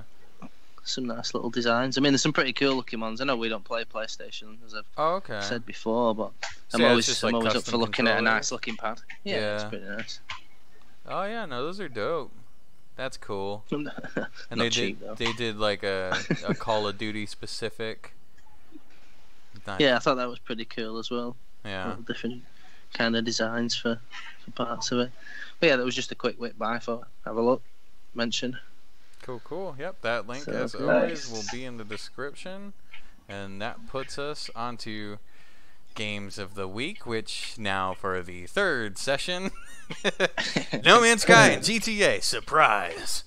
Some nice little designs. I mean, there's some pretty cool looking ones. I know we don't play PlayStation, as I've Oh, okay. said before, but So I'm yeah, always, I'm like, always up for looking at a nice looking pad. Yeah, it's pretty nice. Oh yeah, no, those are dope. That's cool. And they cheap, did though. they did like a, a Call of Duty specific. Nice. Yeah, I thought that was pretty cool as well. Yeah. Different kind of designs for, for parts of it. But yeah, that was just a quick whip by for have a look, mention. Cool, cool. Yep, that link, So as cool. always, will be in the description. And that puts us onto games of the week, which now for the third session No Man's Sky and GTA. Surprise!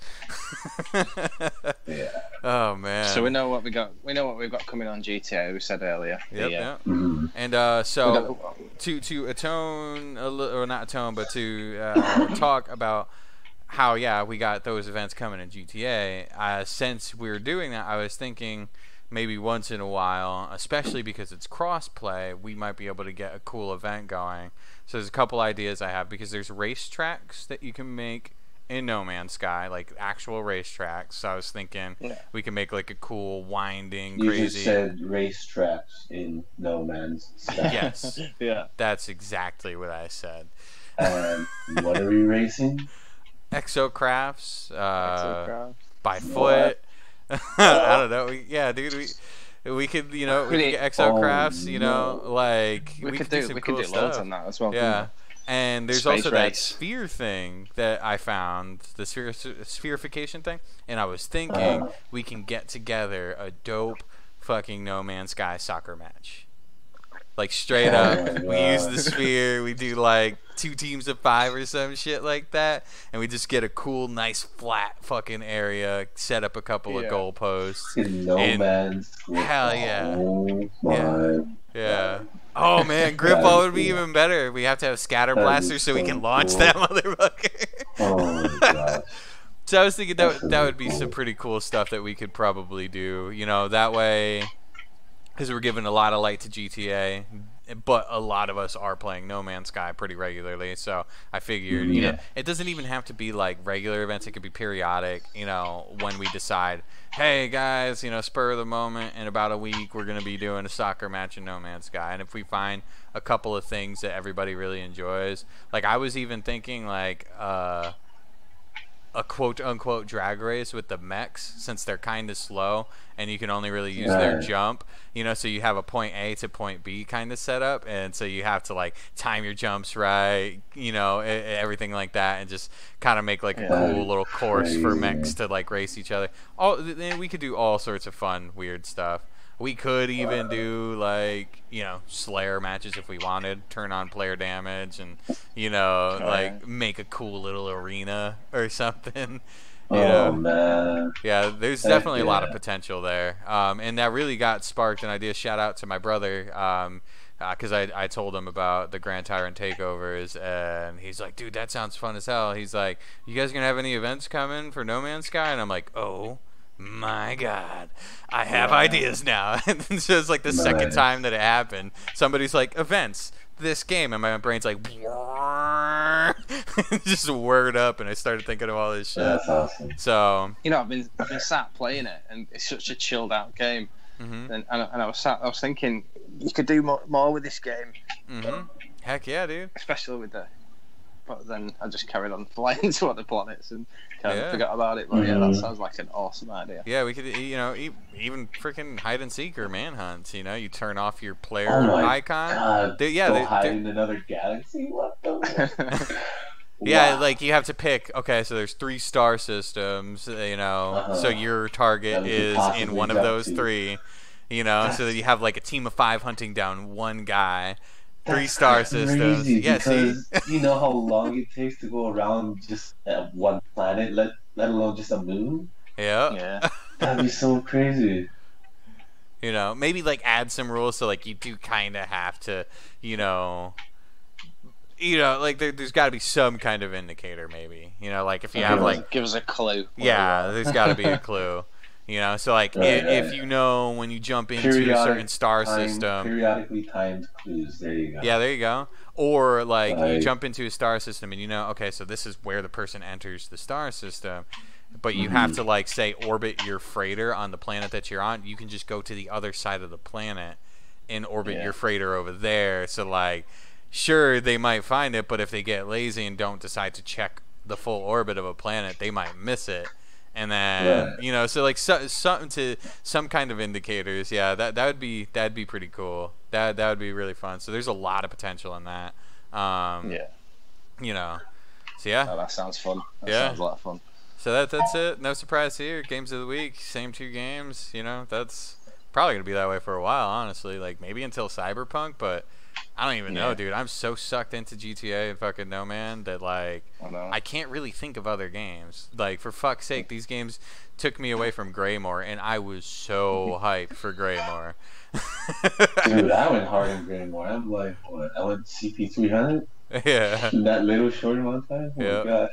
Yeah. Oh, man. So we know what we got. We know what we've got coming on GTA. We said earlier. Yep, uh, yep. Mhm. And uh, so. to to atone a li- or not atone but to uh, talk about how yeah we got those events coming in GTA uh, since we're doing that I was thinking maybe once in a while especially because it's cross-play we might be able to get a cool event going so there's a couple ideas I have because there's racetracks that you can make in No Man's Sky like actual racetracks so I was thinking Yeah. we can make like a cool winding You crazy just said racetracks in No Man's Sky. yes yeah. that's exactly what I said And what are we racing? exocrafts uh, Exocraft. by What? I don't know. We, yeah, dude, we we could you know we could get exocrafts. Oh, you know, no. like we, could do do. some We cool could do loads stuff. on that as well. Yeah. And there's Space also that sphere thing that I found, the sphere, spherification thing, and I was thinking Uh. we can get together a dope fucking No Man's Sky soccer match. Like straight up, we use the sphere. We do like two teams of five or some shit like that, and we just get a cool, nice flat fucking area. Set up a couple Yeah. of goalposts. In No And- Man's hell yeah. Oh my. Yeah, Oh man, grip ball would be even better. We have to have scatter That'd blasters so we so can launch cool. that motherfucker. Oh my gosh. So I was thinking that That's that would be cool. some pretty cool stuff that we could probably do. You know, that way, because we're giving a lot of light to GTA, but a lot of us are playing No Man's Sky pretty regularly. So I figured, you know, it doesn't even have to be like regular events. It could be periodic. You know, when we decide, hey guys, you know, spur of the moment, in about a week we're gonna be doing a soccer match in No Man's Sky, and if we find a couple of things that everybody really enjoys, like I was even thinking like. uh a quote unquote drag race with the mechs since they're kind of slow and you can only really use their jump you know so you have a point a to point b kind of setup and so you have to like time your jumps right you know everything like that and just kind of make like a Yeah. cool little course for crazy. mechs to like race each other all we could do all sorts of fun weird stuff we could even do like you know slayer matches if we wanted turn on player damage and you know Oh, like make a cool little arena or something you Oh know man. yeah there's definitely a lot of potential there um, and that really got sparked an idea shout out to my brother um, because I, I told him about the Grand Tyrant takeovers, and he's like, "Dude, that sounds fun as hell." He's like, "You guys gonna have any events coming for No Man's Sky?" And I'm like, "Oh my god, I have Wow. ideas now." and so it's like the second time that it happened. Somebody's like, "Events." This game, and my brain's like, just whirred up, and I started thinking of all this shit. That's awesome. So, You know, I've been I've been sat playing it, and it's such a chilled out game. hmm And, and, I- and I was sat, I was thinking you could do more, more with this game, hmm heck yeah, dude. especially with the. But then I just carried on flying to other planets and kind Yeah. of forgot about it. But yeah, that Mhm. sounds like an awesome idea. Yeah, we could, you know, e- even freaking hide and seek or manhunts. You know, you turn off your player Oh my icon. God. They- yeah, Go they- hide they're- in another galaxy. What the? Yeah, Wow. like you have to pick. Okay, so there's three star systems. uh, You know, so Uh-huh. your target That we could is in one of those to. three. You know, so that you have like a team of five hunting down one guy. Three star crazy systems. Yeah, see. because you know how long it takes to go around just at one planet, let let alone just a moon. Yeah. Yeah. That'd be so crazy. You know, maybe like add some rules so like you do kind of have to, you know, you know, like there, there's got to be some kind of indicator, maybe. You know, like if you have Okay, like give us a clue. Yeah, there's got to be a clue. You know, so like Right, if, if you know when you jump into a certain star system, periodically timed clues. There you go. yeah, there you go. Or like you jump into a star system and you know, okay, so this is where the person enters the star system, but you Mm-hmm. have to like say orbit your freighter on the planet that you're on. You can just go to the other side of the planet and orbit Yeah. your freighter over there. So like, sure they might find it, but if they get lazy and don't decide to check the full orbit of a planet, they might miss it. And then Right. you know, so like so, something to some kind of indicators. Yeah, that that would be that'd be pretty cool. That that would be really fun. So there's a lot of potential in that. Um, Yeah. You know. So yeah. Oh, that sounds fun. That Yeah. sounds a lot of fun. So that that's it. No surprise here. Games of the week, same two games. You know, that's probably gonna be that way for a while. Honestly, like maybe until Cyberpunk, but I don't even know, dude. I'm so sucked into GTA and fucking No Man that like I. I can't really think of other games. Like for fuck's sake, these games took me away from Greymoor, and I was so hyped for Greymoor. Dude, I went hard in Greymoor. I'm like, what? I went CP 300 yeah. that little short amount of time. Oh Yeah. my gosh.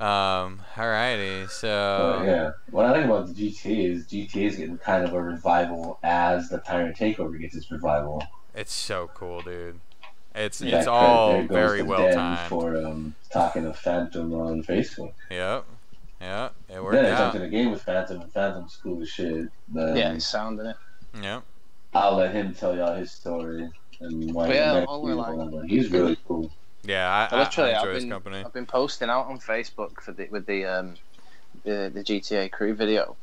Um. Alrighty. So. But yeah. What I think about the GTA is GTA is getting kind of a revival as the Tyrant Takeover gets its revival. It's so cool, dude. It's Yeah, it's all there goes very to well Dan timed. For um, talking to Phantom on Facebook. Yep. Yeah, It worked Then I out. jumped in the game with Phantom, and Phantom's cool as shit. But, yeah, it's sounding it. Yep. I'll let him tell y'all his story and why But yeah, all we're like- whatever. he's really cool. Yeah. I, I, literally, I enjoy I've his been company. I've been posting out on Facebook for the with the um the, the GTA crew video,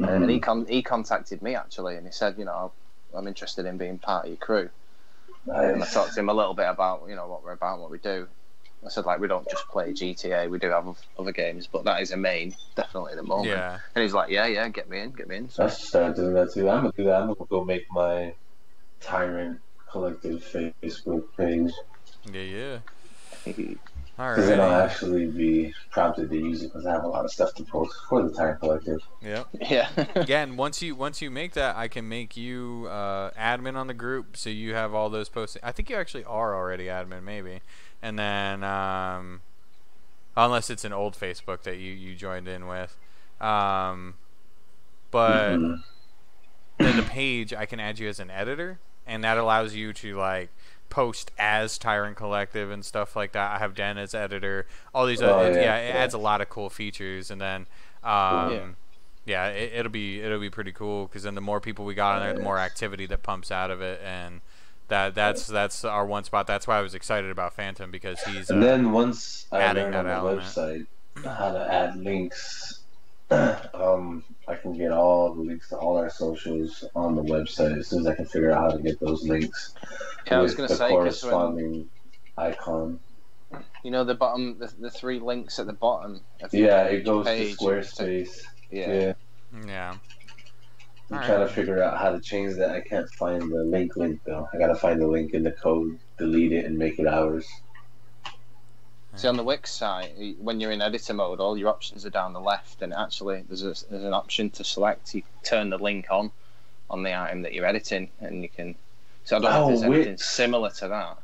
Uh, and he con- he contacted me actually, and he said, you know, I'm interested in being part of your crew. And I talked to him a little bit about you know what we're about, what we do. I said like we don't just play GTA, we do have other games, but that is a main, definitely the moment. Yeah. And he's like, yeah, yeah, get me in, get me in. So I should start doing that too. I'm gonna do that. I'm gonna go make my Tyrant Collective Facebook page. Yeah. Yeah. All Because then I'll actually be prompted to use it because I have a lot of stuff to post for the Tire Collective. Yep. Yeah. Again, once you once you make that, I can make you uh, admin on the group, so you have all those posting. I think you actually are already admin, maybe. And then, um, unless it's an old Facebook that you you joined in with, um, but Mhm. then the page I can add you as an editor, and that allows you to like post as Tyrant Collective and stuff like that. I have Den as editor. All these, Oh, other, yeah, yeah, it yeah. adds a lot of cool features, and then, um, Yeah. yeah, it, it'll be it'll be pretty cool because then the more people we got on there, the more activity that pumps out of it, and that that's that's our one spot. That's why I was excited about Phantom because he's uh, And then once I adding learn on the element. website how to add links, um, I can get all the links to all our socials on the website as soon as I can figure out how to get those links Yeah, I was with gonna the say because when corresponding icon. you know the bottom, the, the three links at the bottom. Yeah, it goes to Squarespace. Yeah. Yeah, yeah. I'm Alright. trying to figure out how to change that. I can't find the link link though. I gotta find the link in the code, delete it, and make it ours. See on the Wix site, when you're in editor mode, all your options are down the left, and actually there's a, there's an option to select. You turn the link on on the item that you're editing, and you can. So I don't know Oh, if there's anything Wix. similar to that.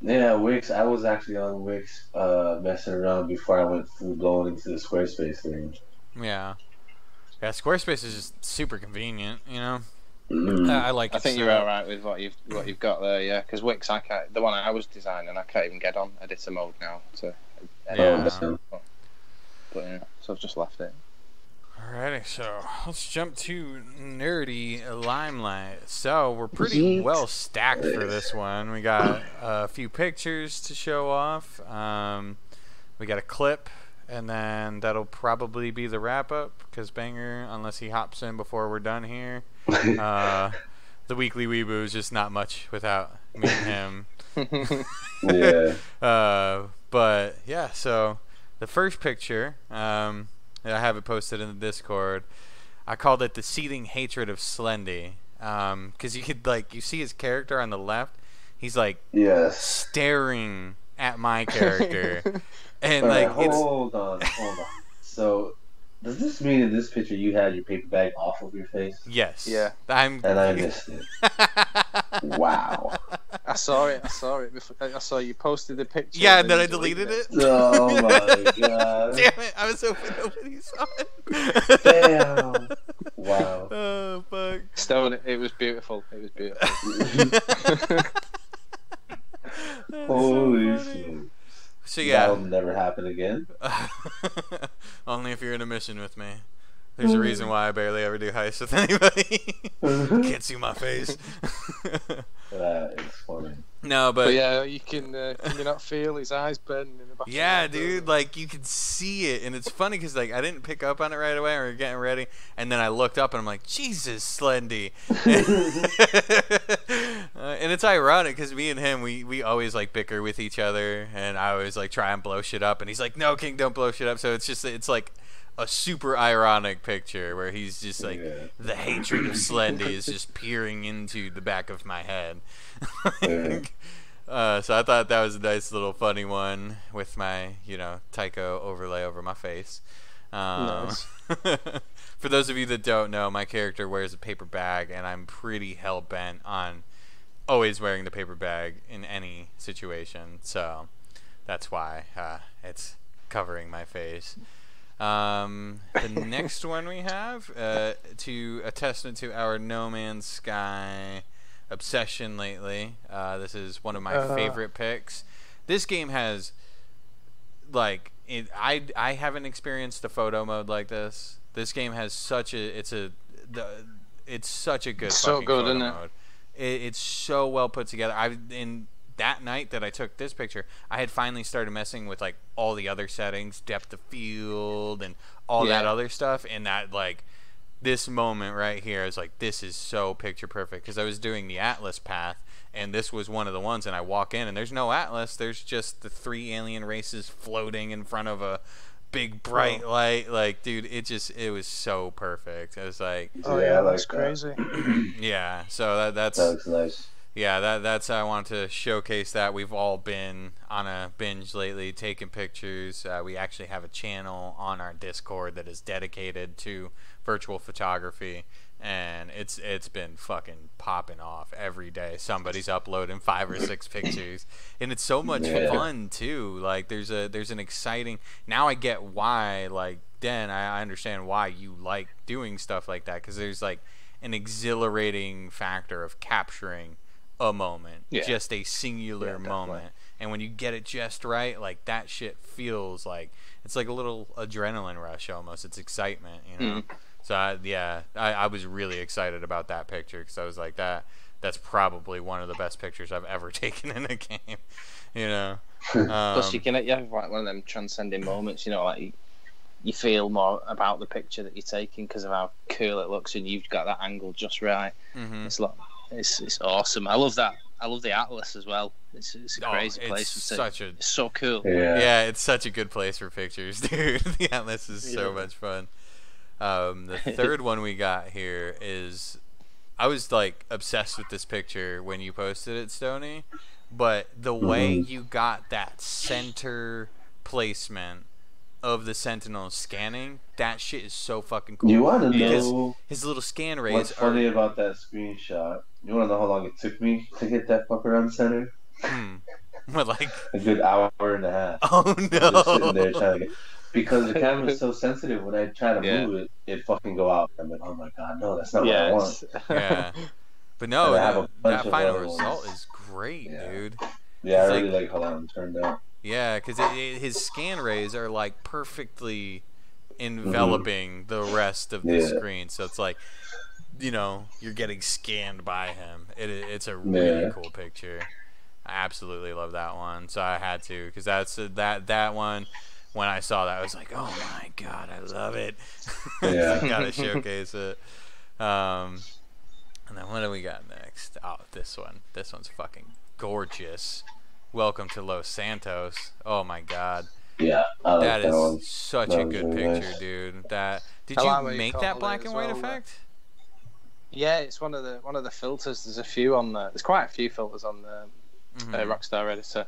Yeah, Wix. I was actually on Wix, uh, messing around before I went full blown into the Squarespace thing. Yeah. Yeah, Squarespace is just super convenient, you know. Mm. I, I like it. I think so- you're all right with what you've what you've got there, yeah. Because Wix, I can't. The one I was designing, I can't even get on editor mode now. To edit Yeah. it. but yeah, so I've just left it. Alrighty, so let's jump to nerdy limelight. So we're pretty well stacked for this one. We got a few pictures to show off. Um, we got a clip, and then that'll probably be the wrap up because Banger, unless he hops in before we're done here, uh, the weekly weeboo is just not much without me and him. yeah. Uh, but yeah, so the first picture, um, I have it posted in the Discord. I called it the seething hatred of Slendy, because you could like you see his character on the left. He's like Yes. staring at my character, and Alright, like it's hold on, hold on. So, does this mean in this picture you had your paper bag off of your face? yes, Yeah. I'm. And I missed it. Wow. I saw it. I saw it. Before, I saw you posted the picture. Yeah, and then I you deleted it. Oh my god. Damn it! I was hoping nobody saw it. Damn. Wow. Oh fuck. Stone, it was beautiful. It was beautiful. Holy so shit. So yeah, That'll never happen again. only if you're in a mission with me. There's a reason why I barely ever do heists with anybody. Can't see my face. That is funny. No, but but yeah, you can. Uh, can you not feel his eyes burning in the back? yeah, dude, like you can see it, and it's funny because like I didn't pick up on it right away. We were getting ready, and then I looked up and I'm like, Jesus, Slendy. uh, and it's ironic because me and him, we we always like bicker with each other, and I always like try and blow shit up, and he's like, No, King, don't blow shit up. So it's just it's like a super ironic picture where he's just like Yeah. the hatred of Slendy is just peering into the back of my head. Yeah. Uh, so I thought that was a nice little funny one with my, you know, TyCo overlay over my face. Um, Nice. for those of you that don't know, my character wears a paper bag, and I'm pretty hell bent on always wearing the paper bag in any situation. So that's why uh, it's covering my face. Um, the next one we have uh, to a testament to our No Man's Sky obsession lately. Uh, this is one of my Uh. favorite picks. This game has like it, I I haven't experienced a photo mode like this. This game has such a it's a the it's such a good It's so good, photo isn't it? mode. It, it's so well put together. I in that night that I took this picture, I had finally started messing with like all the other settings, depth of field, and all that other stuff, and that like this moment right here I was like this is so picture perfect because I was doing the Atlas path and this was one of the ones and I walk in and there's no Atlas there's just the three alien races floating in front of a big bright light like dude it just it was so perfect I was like Oh Yeah, yeah, I like that's that. crazy. yeah so that, that's That looks nice. Yeah, that that's I want to showcase that we've all been on a binge lately, taking pictures. Uh, we actually have a channel on our Discord that is dedicated to virtual photography, and it's it's been fucking popping off every day. Somebody's uploading five or six pictures, and it's so much Yeah. fun too. Like there's a there's an exciting. Now I get why like Den. I, I understand why you like doing stuff like that because there's like an exhilarating factor of capturing a moment, Yeah. just a singular Yeah, moment. And when you get it just right, like that shit feels like it's like a little adrenaline rush almost. It's excitement, you know. So I, yeah, I, I was really excited about that picture because I was like that. That's probably one of the best pictures I've ever taken in a game, you know. Um, Plus, you can you have like one of them transcending moments. You know, like you, feel more about the picture that you're taking because of how cool it looks, and you've got that angle just right. mhm. It's like it's it's awesome. I love that. I love the Atlas as well. It's it's a Oh, crazy it's place. to such a It's so cool. Yeah. yeah, it's such a good place for pictures, dude. the Atlas is so Yeah. much fun. Um, the third one we got here is, I was like obsessed with this picture when you posted it, Stony, but the way Mhm. you got that center placement of the Sentinel scanning, that shit is so fucking cool. You want to know His little scan what's rays are. funny about that screenshot? You want to know how long it took me to get that fucker on center? Hmm. What like? A good hour and a half. Oh I'm just sitting there no! trying to get because the camera's so sensitive. When I try to Yeah. move it, it fucking go out. I'm like, oh my god, no, that's not what I want. Yeah. But no, And have a that- bunch that of final other result ones. is great, Yeah. dude. Yeah, I It's really like how that one turned out. Yeah, because his scan rays are like perfectly enveloping the rest of the Mm-hmm. Yeah. screen. So it's like, you know, you're getting scanned by him. It, it- it's a really Yeah. cool picture. I absolutely love that one. So I had to because that's that that one. When I saw that, I was like, "Oh my god, I love it!" Yeah. gotta showcase it. Um, and then what do we got next? Oh, this one. This one's fucking gorgeous. Welcome to Los Santos. Oh my god. Yeah, I like That that, is one. such That a good really picture, nice. dude. That did I you like what you make that black and white well, uh, effect? Yeah, it's one of the one of the filters. There's a few on there. There's quite a few filters on the Mhm. uh, Rockstar Editor.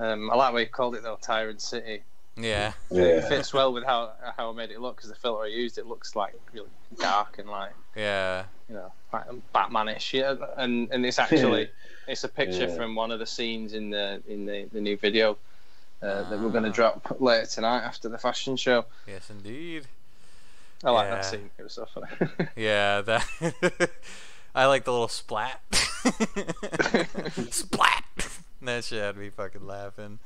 Um, I like what you called it though, Tyrant City. Yeah. It Yeah, fits well with how how I made it look because the filter I used it looks like really dark and like Yeah. you know like Batmanish. Yeah, and and it's actually it's a picture Yeah. from one of the scenes in the in the, the new video uh, that we're going Ah. to drop later tonight after the fashion show. Yes, indeed. I like Yeah. that scene. It was so funny. Yeah, that. I like the little splat. splat. That shit had me fucking laughing.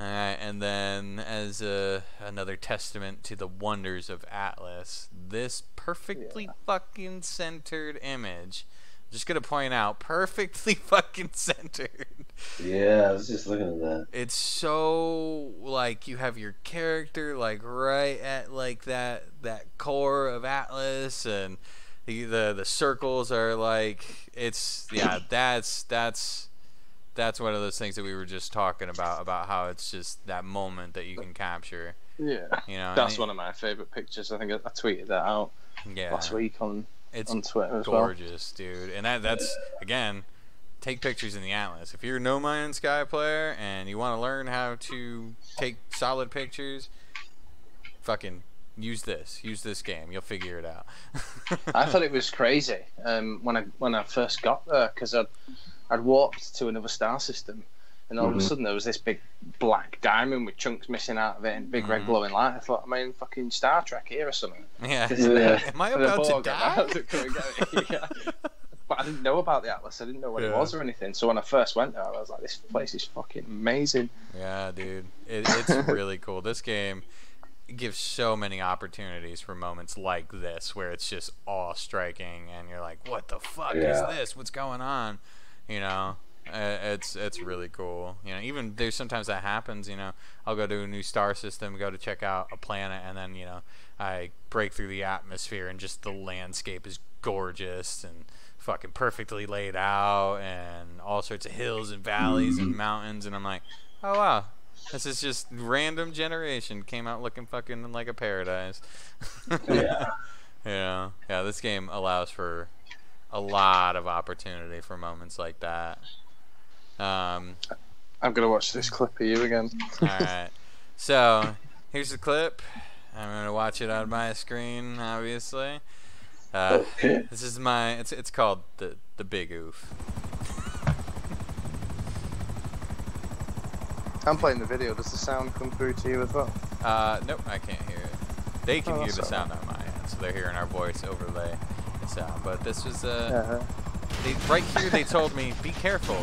All right, and then as a, another testament to the wonders of Atlas, this perfectly fucking centered image. Just gonna point out, perfectly fucking centered. yeah. I was just looking at that. It's so like you have your character like right at like that that core of Atlas and the the, the circles are like it's yeah that's that's that's one of those things that we were just talking about about how it's just that moment that you can capture yeah, you know and that's it- one of my favorite pictures. I think I, I tweeted that out yeah last week on it's on Twitter as well. gorgeous dude. And that that's again take pictures in the atlas. If you're a no man's sky player and you want to learn how to take solid pictures fucking use this. Use this game. You'll figure it out. I thought it was crazy um, when I when I first got there because I'd I'd warped to another star system, and all of a Mhm. sudden there was this big black diamond with chunks missing out of it and big red Mhm. glowing light. I thought, am I in fucking Star Trek here or something? yeah Yeah. am i about to die about to come and get me. Yeah. But I didn't know about the Atlas. I didn't know what it was or anything. So when I first went there, I was like, this place is fucking amazing. Yeah, dude, it, it's really cool. This game gives so many opportunities for moments like this, where it's just awe striking, and you're like, "What the fuck Yeah. is this? What's going on?" You know, it's it's really cool. You know, even there's sometimes that happens. You know, I'll go to a new star system, go to check out a planet, and then you know, I break through the atmosphere, and just the landscape is gorgeous and fucking perfectly laid out, and all sorts of hills and valleys and mountains, and I'm like, oh wow, this is just random generation came out looking fucking like a paradise. Yeah. yeah, yeah. This game allows for a lot of opportunity for moments like that. Um, I'm gonna watch this clip of you again. all right. So here's the clip. I'm gonna watch it on my screen, obviously. Uh, Okay. this is my. It's it's called the the big oof. I'm playing the video. Does the sound come through to you as well? Uh, nope, I can't hear it. They can Oh, hear the sound on my end, so they're hearing our voice overlay the sound. But this was uh, Uh-huh. they, right here. They told me be careful.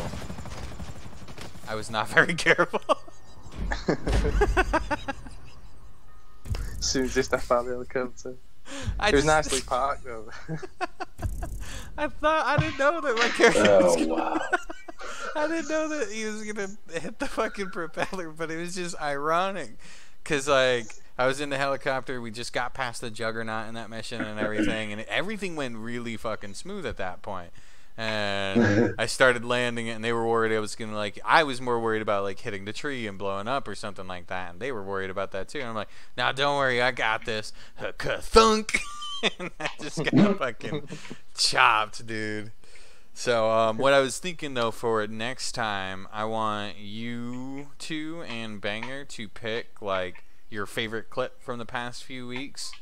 I was not very careful. as soon as this stuff out the helicopter. I It was just- nicely parked though. I thought I didn't know that my character oh, was Oh gonna, wow. I didn't know that he was gonna hit the fucking propeller, but it was just ironic, cause like I was in the helicopter, we just got past the juggernaut in that mission and everything, and everything went really fucking smooth at that point. And I started landing it, and they were worried I was gonna like. I was more worried about like hitting the tree and blowing up or something like that, and they were worried about that too. And I'm like, "Now, don't worry, I got this." Thunk, and I just got fucking chopped, dude. So, um, what I was thinking though for next time, I want you two and Banger to pick like your favorite clip from the past few weeks,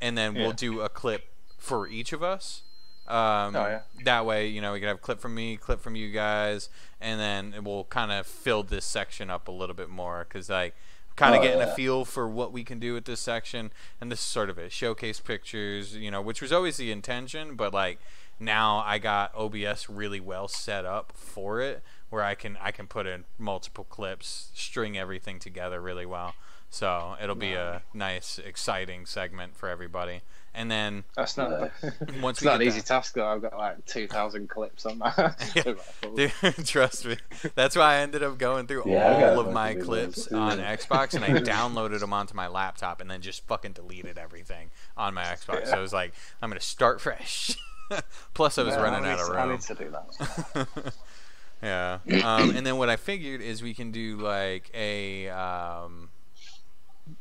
and then we'll do a clip for each of us. Um, Oh, yeah. That way, you know, we can have a clip from me, clip from you guys, and then it will kind of fill this section up a little bit more because like kind of Oh, getting yeah. a feel for what we can do with this section and this is sort of it showcase pictures you know which was always the intention but like now i got obs really well set up for it where i can i can put in multiple clips string everything together really well so it'll be a nice exciting segment for everybody and then That's not. Nice. once It's we not an easy that- task though. I've got like 2,000 clips on my. Yeah. Dude, trust me. That's why I ended up going through Yeah, I got a all of my clips ones, on Xbox and I downloaded them onto my laptop and then just fucking deleted everything on my Xbox. So Yeah. I was like, I'm gonna start fresh. Plus, I was Yeah, running I out of to- I room. need to do that. yeah. Um, and then what I figured is we can do like a, um,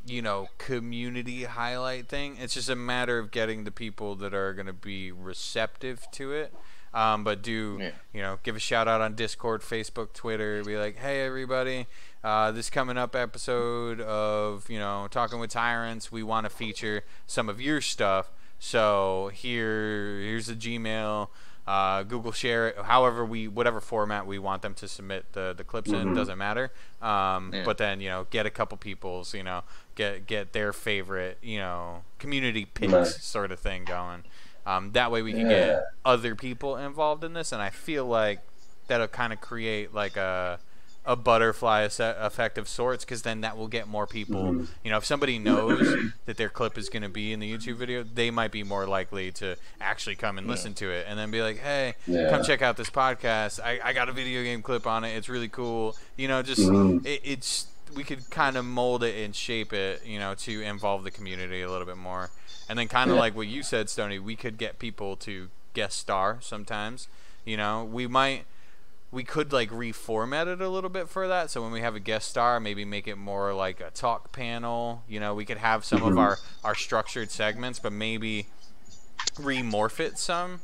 you know, community highlight thing. It's just a matter of getting the people that are going to be receptive to it. Um, but do Yeah. you know give a shout out on Discord, Facebook, Twitter. Be like, hey everybody, uh, this coming up episode of you know talking with tyrants. We want to feature some of your stuff. So here here's the Gmail uh, Google Share however we whatever format we want them to submit the, the clips in Mhm. doesn't matter. Um, Yeah. But then you know get a couple people's you know get get their favorite you know community picks Nice. sort of thing going. Um, that way we can Yeah. get other people involved in this, and I feel like that'll kind of create like a a butterfly effect of sorts because then that will get more people Mhm. you know if somebody knows that their clip is going to be in the youtube video they might be more likely to actually come and listen to it and then be like hey Yeah. come check out this podcast I, I got a video game clip on it it's really cool you know just Mhm. it, it's we could kind of mold it and shape it you know to involve the community a little bit more and then kind of Yeah. like what you said stony we could get people to guest star sometimes you know we might we could like reformat it a little bit for that. So when we have a guest star, maybe make it more like a talk panel. You know, we could have some of our mm-hmm. our structured segments, but maybe remorph it some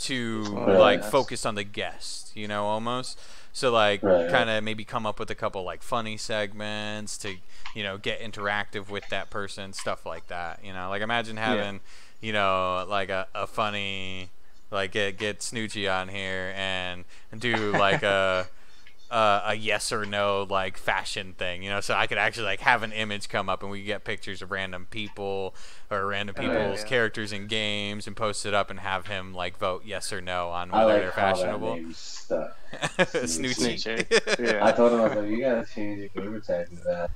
to Right. like Yes. focus on the guest. You know, almost. So like Right. kind of maybe come up with a couple like funny segments to you know get interactive with that person, stuff like that. You know, like imagine having you know like a, a funny like get get Snoochie on here and do like a uh, a yes or no like fashion thing, you know, so I could actually like have an image come up and we get pictures of random people or random Oh, yeah, people's yeah. characters in games and post it up and have him like vote yes or no on I whether like they're how fashionable. name stuck. Snoochie. Snoochie. I Yeah. told him I was like, you gotta change your gamer tag to that.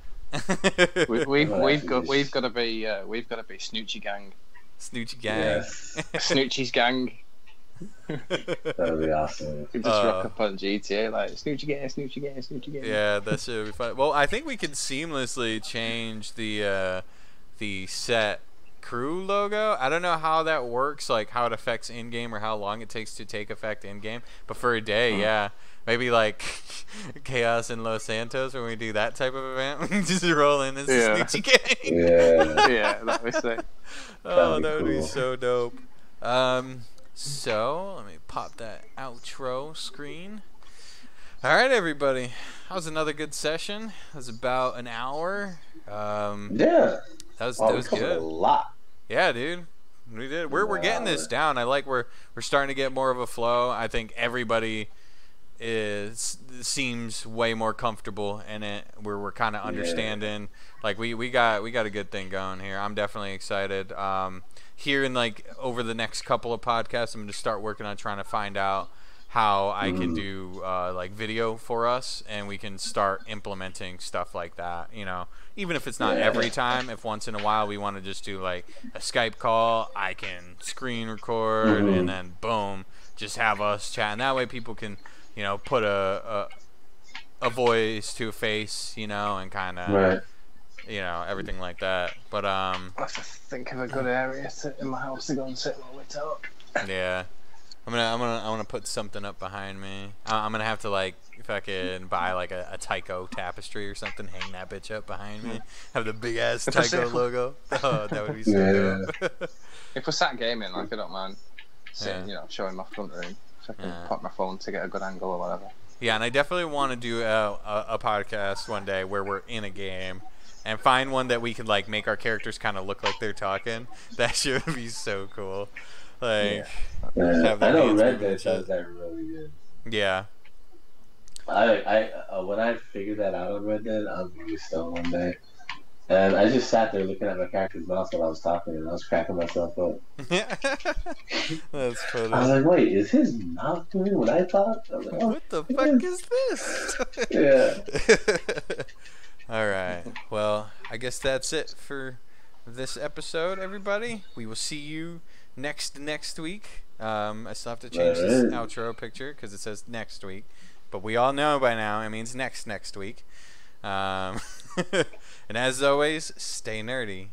We, we've Well, we've got we've got to be uh, we've got to be Snoochie Gang, Snoochie gang. Yes. Snoochie's Gang. That would be awesome. We just Uh, rock up on GTA like Snoochie Gang, Snoochie Gang, Snoochie Gang. Yeah, that should be fun. Well, I think we can seamlessly change the uh, the set crew logo. I don't know how that works, like how it affects in game or how long it takes to take effect in game. But for a day, yeah, maybe like Chaos in Los Santos when we do that type of event, we just roll in as the Yeah. Snoochie Gang. Yeah. yeah, that was sick. oh, That'd be that be so dope. Um, So let me pop that outro screen. All right, everybody. That was another good session. It was about an hour. Um, Yeah. that was Wow, that was covered a lot. Yeah, dude. We did. We're we're getting this down. I like we're we're starting to get more of a flow. I think everybody is seems way more comfortable in it. Where we're kind of understanding. Yeah. Like we we got we got a good thing going here. I'm definitely excited. Um, here in like over the next couple of podcasts, I'm gonna start working on trying to find out how I can Mhm. do uh, like video for us, and we can start implementing stuff like that. You know, even if it's not Yeah. every time, if once in a while we want to just do like a Skype call, I can screen record Mhm. and then boom, just have us chat, and that way people can, you know, put a a, a voice to a face, you know, and kind of Right. You know everything like that. But um, I have to think of a good area to, in my house to go and sit while we talk. yeah. I'm gonna, I'm gonna, I'm gonna put something up behind me. I- I'm gonna have to like, if I can buy like a, a TyCo tapestry or something, hang that bitch up behind me. Have the big ass If TyCo logo. Oh, that would be so Yeah. dope. If we're sat gaming, like I don't mind sitting, Yeah. you know, showing my front room, so I can Yeah. pop my phone to get a good angle or whatever. yeah, and I definitely want to do a, a, a podcast one day where we're in a game. And find one that we could like make our characters kind of look like they're talking. That should be so cool. Like, Yeah. Have the I know Red Dead shit. does that really good. yeah, I, I uh, when I figured that out on Red Dead, I was really stoned one day, and I just sat there looking at my character's mouth while I was talking, and I was cracking myself up. Yeah, that's funny. I was like, "Wait, is his mouth doing what I thought?" I like, oh, What the fuck is this? Yeah. All right. Well, I guess that's it for this episode, everybody. We will see you next next week. Um, I still have to change this outro picture because it says next week, but we all know by now it means next next week. Um, and as always, stay nerdy.